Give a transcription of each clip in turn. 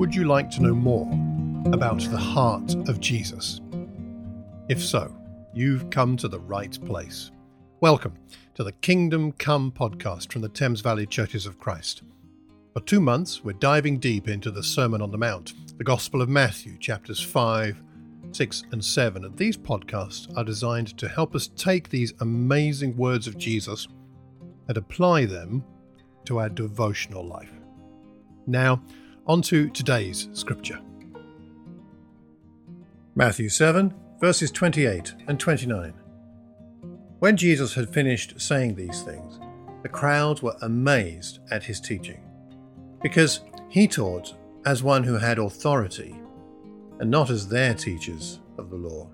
Would you like to know more about the heart of Jesus? If so, you've come to the right place. Welcome to the Kingdom Come podcast from the Thames Valley Churches of Christ. For two months, we're diving deep into the Sermon on the Mount, the Gospel of Matthew, chapters 5, 6, and 7. And these podcasts are designed to help us take these amazing words of Jesus and apply them to our devotional life. Now, on to today's scripture Matthew 7, verses 28 and 29. When Jesus had finished saying these things, the crowds were amazed at his teaching, because he taught as one who had authority, and not as their teachers of the law.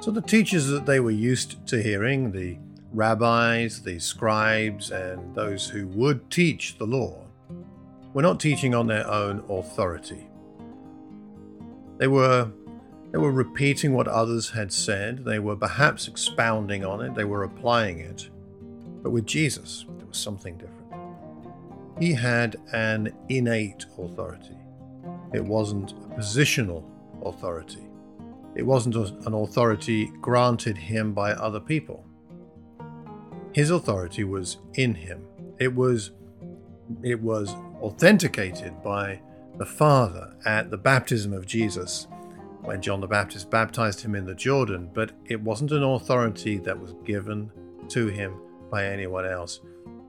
So the teachers that they were used to hearing, the rabbis, the scribes, and those who would teach the law, were not teaching on their own authority. They were they were repeating what others had said, they were perhaps expounding on it, they were applying it. But with Jesus, there was something different. He had an innate authority. It wasn't a positional authority. It wasn't an authority granted him by other people. His authority was in him. It was it was authenticated by the Father at the baptism of Jesus when John the Baptist baptized him in the Jordan, but it wasn't an authority that was given to him by anyone else.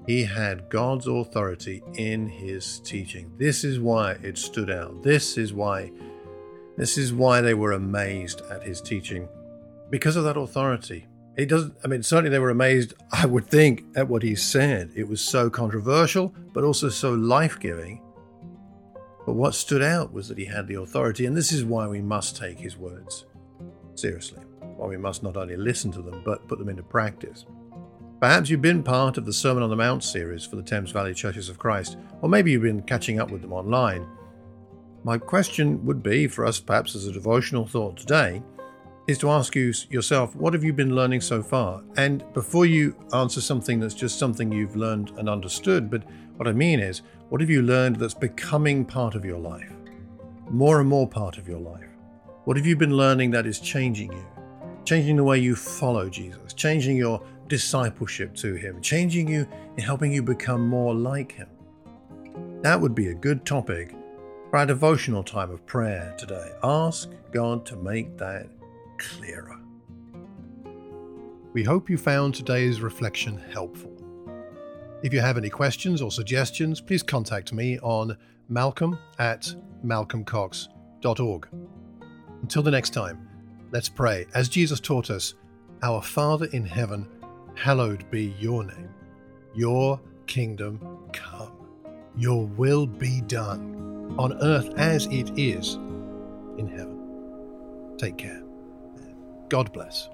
He had God's authority in his teaching. This is why it stood out. This is why this is why they were amazed at his teaching because of that authority. It doesn't, I mean, certainly they were amazed, I would think, at what he said. It was so controversial, but also so life giving. But what stood out was that he had the authority, and this is why we must take his words seriously. Why we must not only listen to them, but put them into practice. Perhaps you've been part of the Sermon on the Mount series for the Thames Valley Churches of Christ, or maybe you've been catching up with them online. My question would be for us, perhaps as a devotional thought today, is to ask you yourself, what have you been learning so far? And before you answer something that's just something you've learned and understood, but what I mean is, what have you learned that's becoming part of your life? More and more part of your life. What have you been learning that is changing you? Changing the way you follow Jesus, changing your discipleship to Him, changing you and helping you become more like Him. That would be a good topic for our devotional time of prayer today. Ask God to make that clearer. We hope you found today's reflection helpful. If you have any questions or suggestions, please contact me on malcolm at malcolmcox.org. Until the next time, let's pray. As Jesus taught us, Our Father in heaven, hallowed be your name. Your kingdom come. Your will be done on earth as it is in heaven. Take care. God bless.